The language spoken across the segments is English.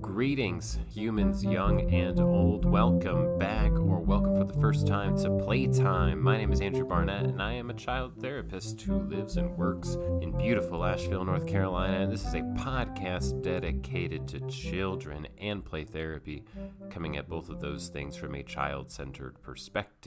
Greetings, humans young and old. Welcome back, or welcome for the first time to Playtime. My name is Andrew Barnett, and I am a child therapist who lives and works in beautiful Asheville, North Carolina. And this is a podcast dedicated to children and play therapy, coming at both of those things from a child centered perspective.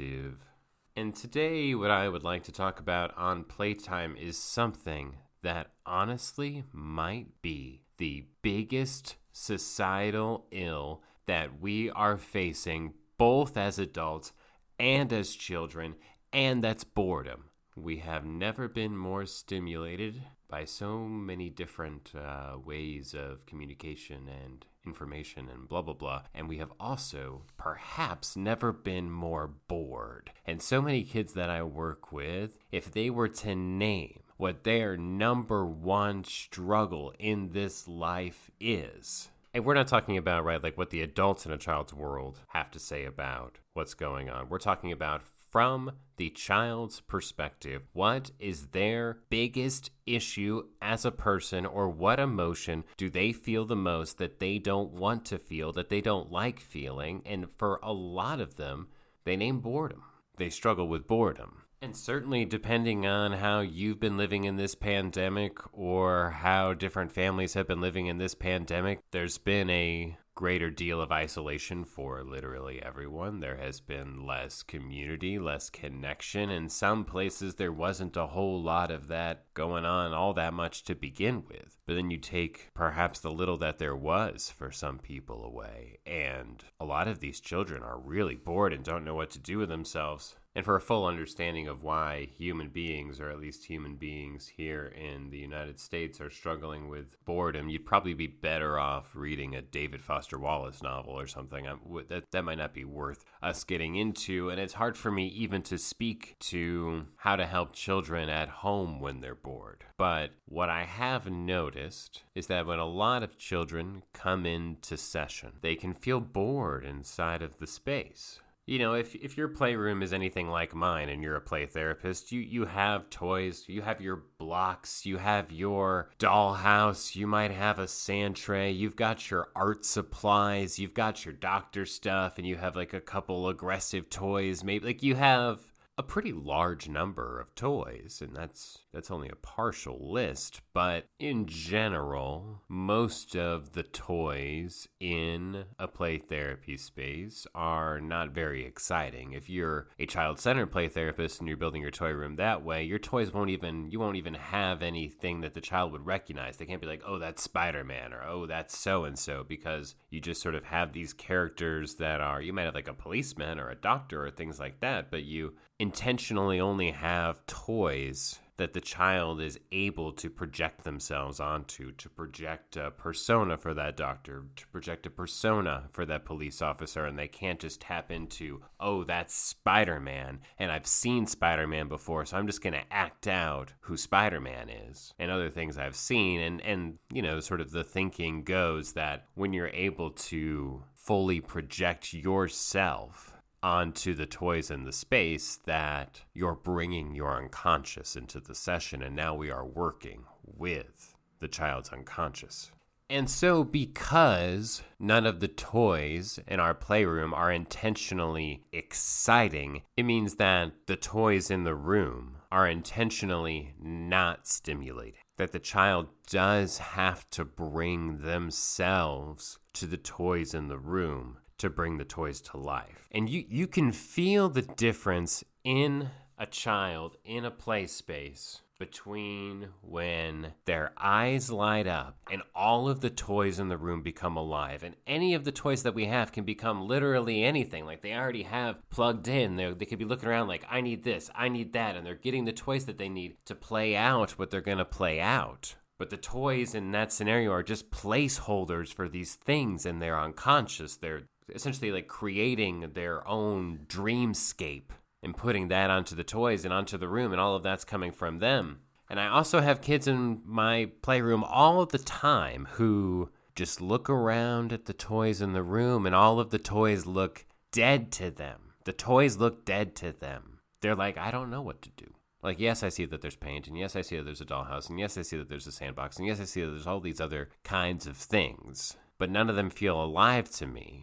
And today, what I would like to talk about on Playtime is something that honestly might be the biggest societal ill that we are facing, both as adults and as children, and that's boredom. We have never been more stimulated by so many different uh, ways of communication and information and blah blah blah. And we have also perhaps never been more bored. And so many kids that I work with, if they were to name what their number one struggle in this life is. And we're not talking about, right, like what the adults in a child's world have to say about what's going on. We're talking about from the child's perspective. What is their biggest issue as a person, or what emotion do they feel the most that they don't want to feel, that they don't like feeling? And for a lot of them, they name boredom. They struggle with boredom. And certainly, depending on how you've been living in this pandemic or how different families have been living in this pandemic, there's been a greater deal of isolation for literally everyone. There has been less community, less connection. In some places, there wasn't a whole lot of that going on all that much to begin with. But then you take perhaps the little that there was for some people away, and a lot of these children are really bored and don't know what to do with themselves. And for a full understanding of why human beings, or at least human beings here in the United States, are struggling with boredom, you'd probably be better off reading a David Foster Wallace novel or something. that, that might not be worth us getting into. And it's hard for me even to speak to how to help children at home when they're bored. But what I have noticed is that when a lot of children come into session, they can feel bored inside of the space. You know, if if your playroom is anything like mine and you're a play therapist, you you have toys, you have your blocks, you have your dollhouse, you might have a sand tray, you've got your art supplies, you've got your doctor stuff, and you have like a couple aggressive toys. Maybe like you have a pretty large number of toys, and that's that's only a partial list, but in general, most of the toys in a play therapy space are not very exciting. If you're a child-centered play therapist and you're building your toy room that way, your toys won't even you won't even have anything that the child would recognize. They can't be like, "Oh, that's Spider-Man" or "Oh, that's so and so" because you just sort of have these characters that are you might have like a policeman or a doctor or things like that, but you intentionally only have toys that the child is able to project themselves onto, to project a persona for that doctor, to project a persona for that police officer, and they can't just tap into, oh, that's Spider Man, and I've seen Spider Man before, so I'm just to act out who Spider Man is, and other things I've seen. And, and, you know, sort of the thinking goes that when you're able to fully project yourself onto the toys in the space that you're bringing your unconscious into the session. And now we are working with the child's unconscious. And so, because none of the toys in our playroom are intentionally exciting, it means that the toys in the room are intentionally not stimulating. That the child does have to bring themselves to the toys in the room to bring the toys to life. And you, you can feel the difference in a child in a play space between when their eyes light up and all of the toys in the room become alive. And any of the toys that we have can become literally anything. Like they already have plugged in. They're, they could be looking around like, I need this, I need that. And they're getting the toys that they need to play out what they're going to play out. But the toys in that scenario are just placeholders for these things and they're unconscious. They're essentially like creating their own dreamscape and putting that onto the toys and onto the room, and all of that's coming from them. And I also have kids in my playroom all of the time who just look around at the toys in the room, and all of the toys look dead to them The toys look dead to them. They're like, I don't know what to do. Like, yes, I see that there's paint, and yes, I see that there's a dollhouse, and yes, I see that there's a sandbox, and yes, I see that there's all these other kinds of things, but none of them feel alive to me.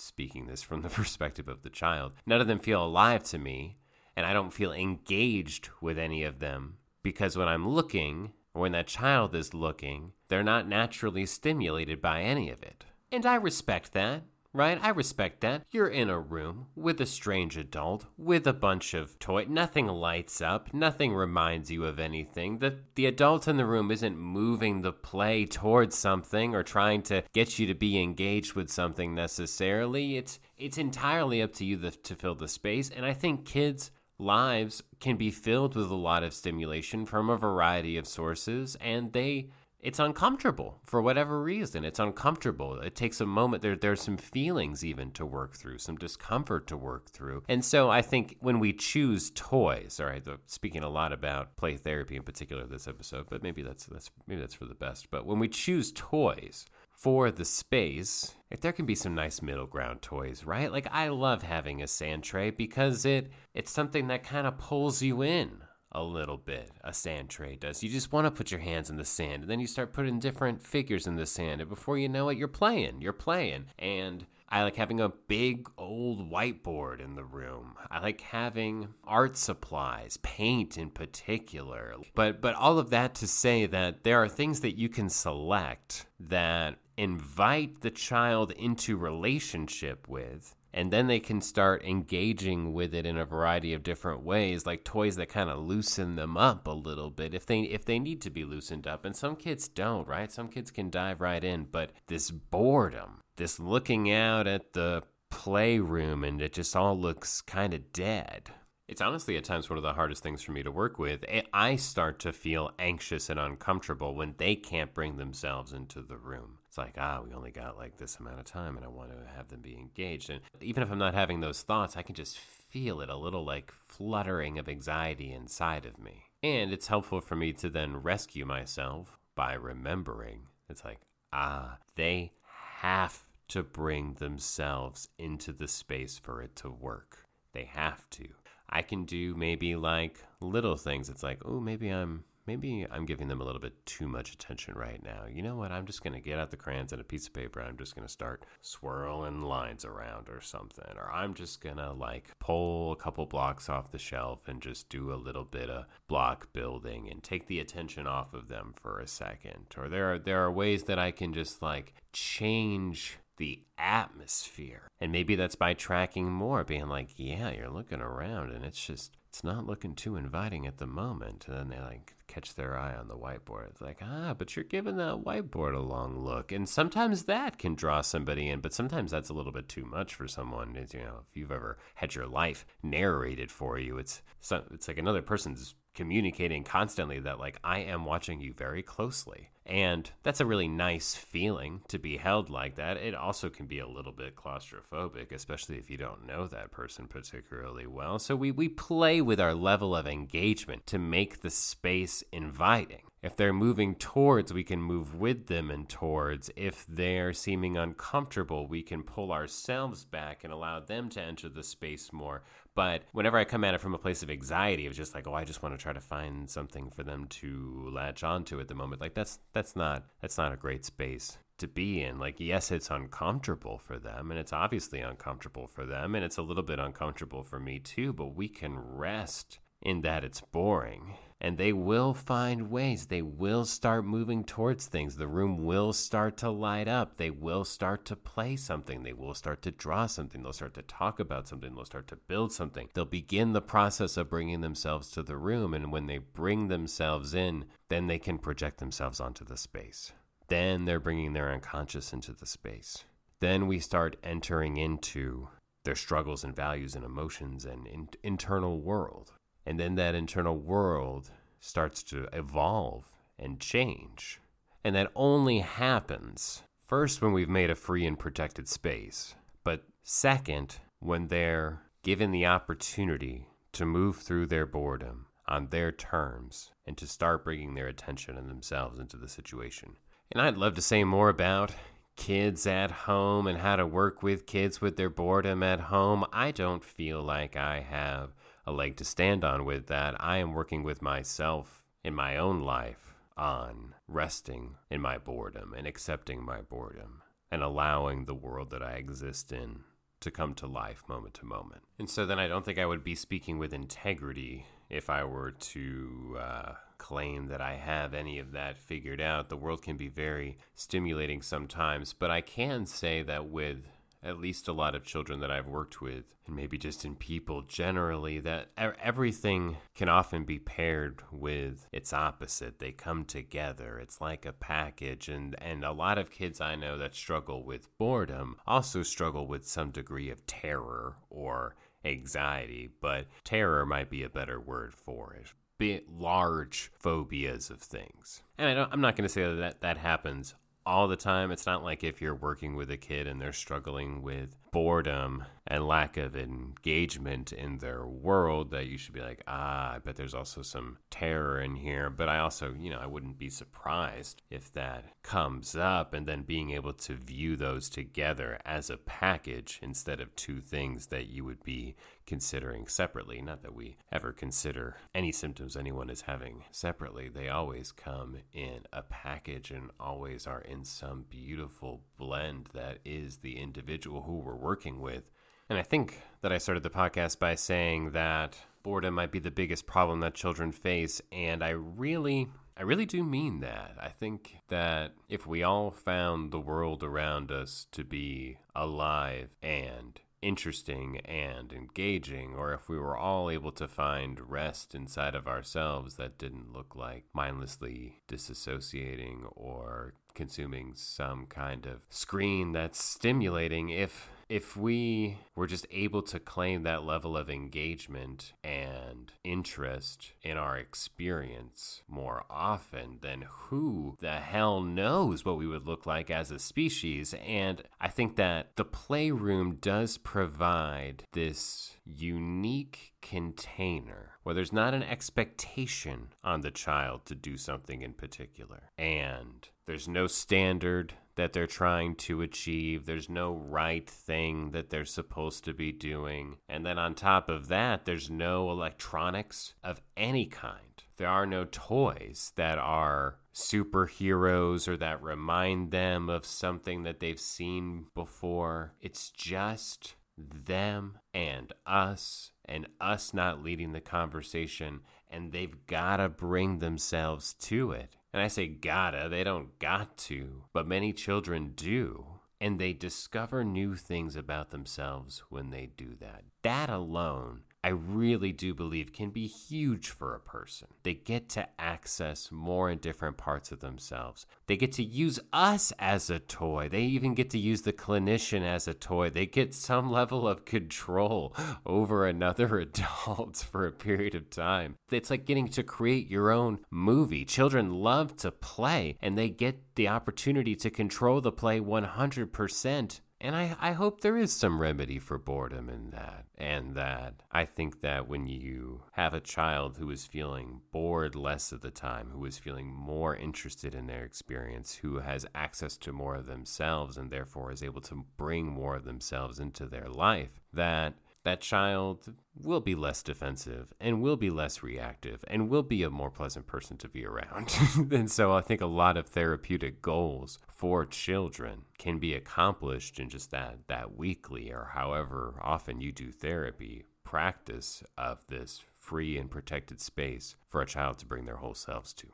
Speaking this from the perspective of the child, none of them feel alive to me, and I don't feel engaged with any of them because when I'm looking, or when that child is looking, they're not naturally stimulated by any of it. And I respect that right? I respect that. You're in a room with a strange adult with a bunch of toy. Nothing lights up. Nothing reminds you of anything. The the adult in the room isn't moving the play towards something or trying to get you to be engaged with something necessarily. It's it's entirely up to you the, to fill the space. And I think kids lives can be filled with a lot of stimulation from a variety of sources and they it's uncomfortable for whatever reason. It's uncomfortable. It takes a moment. There, there's some feelings even to work through, some discomfort to work through. And so I think when we choose toys, all right, speaking a lot about play therapy in particular this episode, but maybe that's that's maybe that's for the best. But when we choose toys for the space, if there can be some nice middle ground toys, right? Like I love having a sand tray because it it's something that kind of pulls you in a little bit. A sand tray does. You just want to put your hands in the sand, and then you start putting different figures in the sand, and before you know it, you're playing. You're playing, and I like having a big old whiteboard in the room. I like having art supplies, paint in particular. But but all of that to say that there are things that you can select that invite the child into relationship with and then they can start engaging with it in a variety of different ways like toys that kind of loosen them up a little bit if they if they need to be loosened up. And some kids don't right? Some kids can dive right in but this boredom this looking out at the playroom and it just all looks kind of dead. It's honestly at times one of the hardest things for me to work with. I start to feel anxious and uncomfortable when they can't bring themselves into the room like, ah, we only got like this amount of time and I want to have them be engaged. And even if I'm not having those thoughts, I can just feel it a little like fluttering of anxiety inside of me. And it's helpful for me to then rescue myself by remembering it's like, ah, they have to bring themselves into the space for it to work. They have to. I can do maybe like little things. It's like, oh, maybe I'm maybe I'm giving them a little bit too much attention right now. You know what? I'm just going to get out the crayons and a piece of paper. I'm just going to start swirling lines around or something. Or I'm just going to like pull a couple blocks off the shelf and just do a little bit of block building and take the attention off of them for a second. Or there are there are ways that I can just like change the atmosphere. And maybe that's by tracking more, being like, yeah, you're looking around and it's just it's not looking too inviting at the moment. And then they like catch their eye on the whiteboard. It's like, ah, but you're giving that whiteboard a long look. And sometimes that can draw somebody in, but sometimes that's a little bit too much for someone. It's, you know, if you've ever had your life narrated for you, it's it's like another person's communicating constantly that like I am watching you very closely. And that's a really nice feeling to be held like that. It also can be a little bit claustrophobic, especially if you don't know that person particularly well. So we, we play with our level of engagement to make the space inviting. If they're moving towards, we can move with them and towards. If they're seeming uncomfortable, we can pull ourselves back and allow them to enter the space more. But whenever I come at it from a place of anxiety, of just like, oh, I just want to try to find something for them to latch onto at the moment. Like that's that's not that's not a great space to be in. Like, yes, it's uncomfortable for them, and it's obviously uncomfortable for them, and it's a little bit uncomfortable for me too. But we can rest in that it's boring and they will find ways. They will start moving towards things. The room will start to light up. They will start to play something. They will start to draw something. They'll start to talk about something. They'll start to build something. They'll begin the process of bringing themselves to the room. And when they bring themselves in, then they can project themselves onto the space. Then they're bringing their unconscious into the space. Then we start entering into their struggles and values and emotions and in- internal world and then that internal world starts to evolve and change. And that only happens first when we've made a free and protected space, but second, when they're given the opportunity to move through their boredom on their terms and to start bringing their attention and themselves into the situation. And I'd love to say more about kids at home and how to work with kids with their boredom at home. I don't feel like I have a leg to stand on with that. I am working with myself in my own life on resting in my boredom and accepting my boredom and allowing the world that I exist in to come to life moment to moment. And so then I don't think I would be speaking with integrity if I were to uh, claim that I have any of that figured out. The world can be very stimulating sometimes, but I can say that with at least a lot of children that I've worked with, and maybe just in people generally, that everything can often be paired with its opposite. They come together. It's like a package. And, and a lot of kids I know that struggle with boredom also struggle with some degree of terror or anxiety, but terror might be a better word for it. Large phobias of things. And I am not going to say that that happens all the time. It's not like if you're working with a kid and they're struggling with boredom and lack of engagement in their world that you should be like, ah, I bet there's also some terror in here. But I also, you know, I wouldn't be surprised if that comes up and then being able to view those together as a package instead of two things that you would be considering separately. Not that we ever consider any symptoms anyone is having separately, they always come in a package and always are in some beautiful blend that is the individual who we're working with. And I think that I started the podcast by saying that boredom might be the biggest problem that children face. And I really, I really do mean that. I think that if we all found the world around us to be alive and interesting and engaging, or if we were all able to find rest inside of ourselves that didn't look like mindlessly disassociating or consuming some kind of screen that's stimulating, if if we were just able to claim that level of engagement and interest in our experience more often, then who the hell knows what we would look like as a species? And I think that the playroom does provide this unique container where there's not an expectation on the child to do something in particular. And there's no standard that they're trying to achieve. There's no right thing that they're supposed to be doing. And then on top of that, there's no electronics of any kind. There are no toys that are superheroes or that remind them of something that they've seen before. It's just them and us and us not leading the conversation and they've got to bring themselves to it. And I say gotta, they don't got to, but many children do. And they discover new things about themselves when they do that. That alone I really do believe can be huge for a person. They get to access more and different parts of themselves. They get to use us as a toy. They even get to use the clinician as a toy. They get some level of control over another adult for a period of time. It's like getting to create your own movie. Children love to play and they get the opportunity to control the play 100% and I, I hope there is some remedy for boredom in that. And that I think that when you have a child who is feeling bored less of the time, who is feeling more interested in their experience, who has access to more of themselves and therefore is able to bring more of themselves into their life, that that child will be less defensive and will be less reactive and will be a more pleasant person to be around. and so I think a lot of therapeutic goals for children can be accomplished in just that that weekly or however often you do therapy practice of this free and protected space for a child to bring their whole selves to.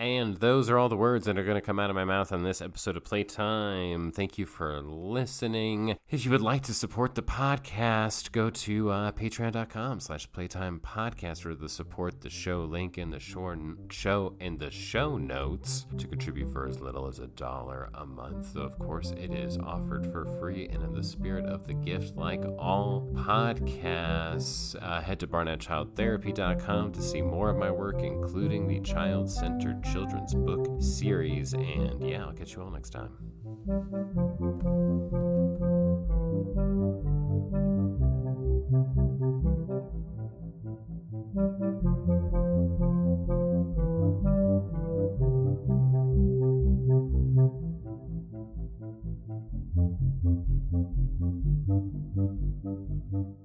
And those are all the words that are going to come out of my mouth on this episode of Playtime. Thank you for listening. If you would like to support the podcast, go to uh, patreon.com slash playtime podcast or the support the show link in the short show in the show notes to contribute for as little as a dollar a month. Though, of course, it is offered for free and in the spirit of the gift, like all podcasts. Uh, head to barnettchildtherapy.com to see more of my work, including the child centered children's book series. And yeah, I'll catch you all next time.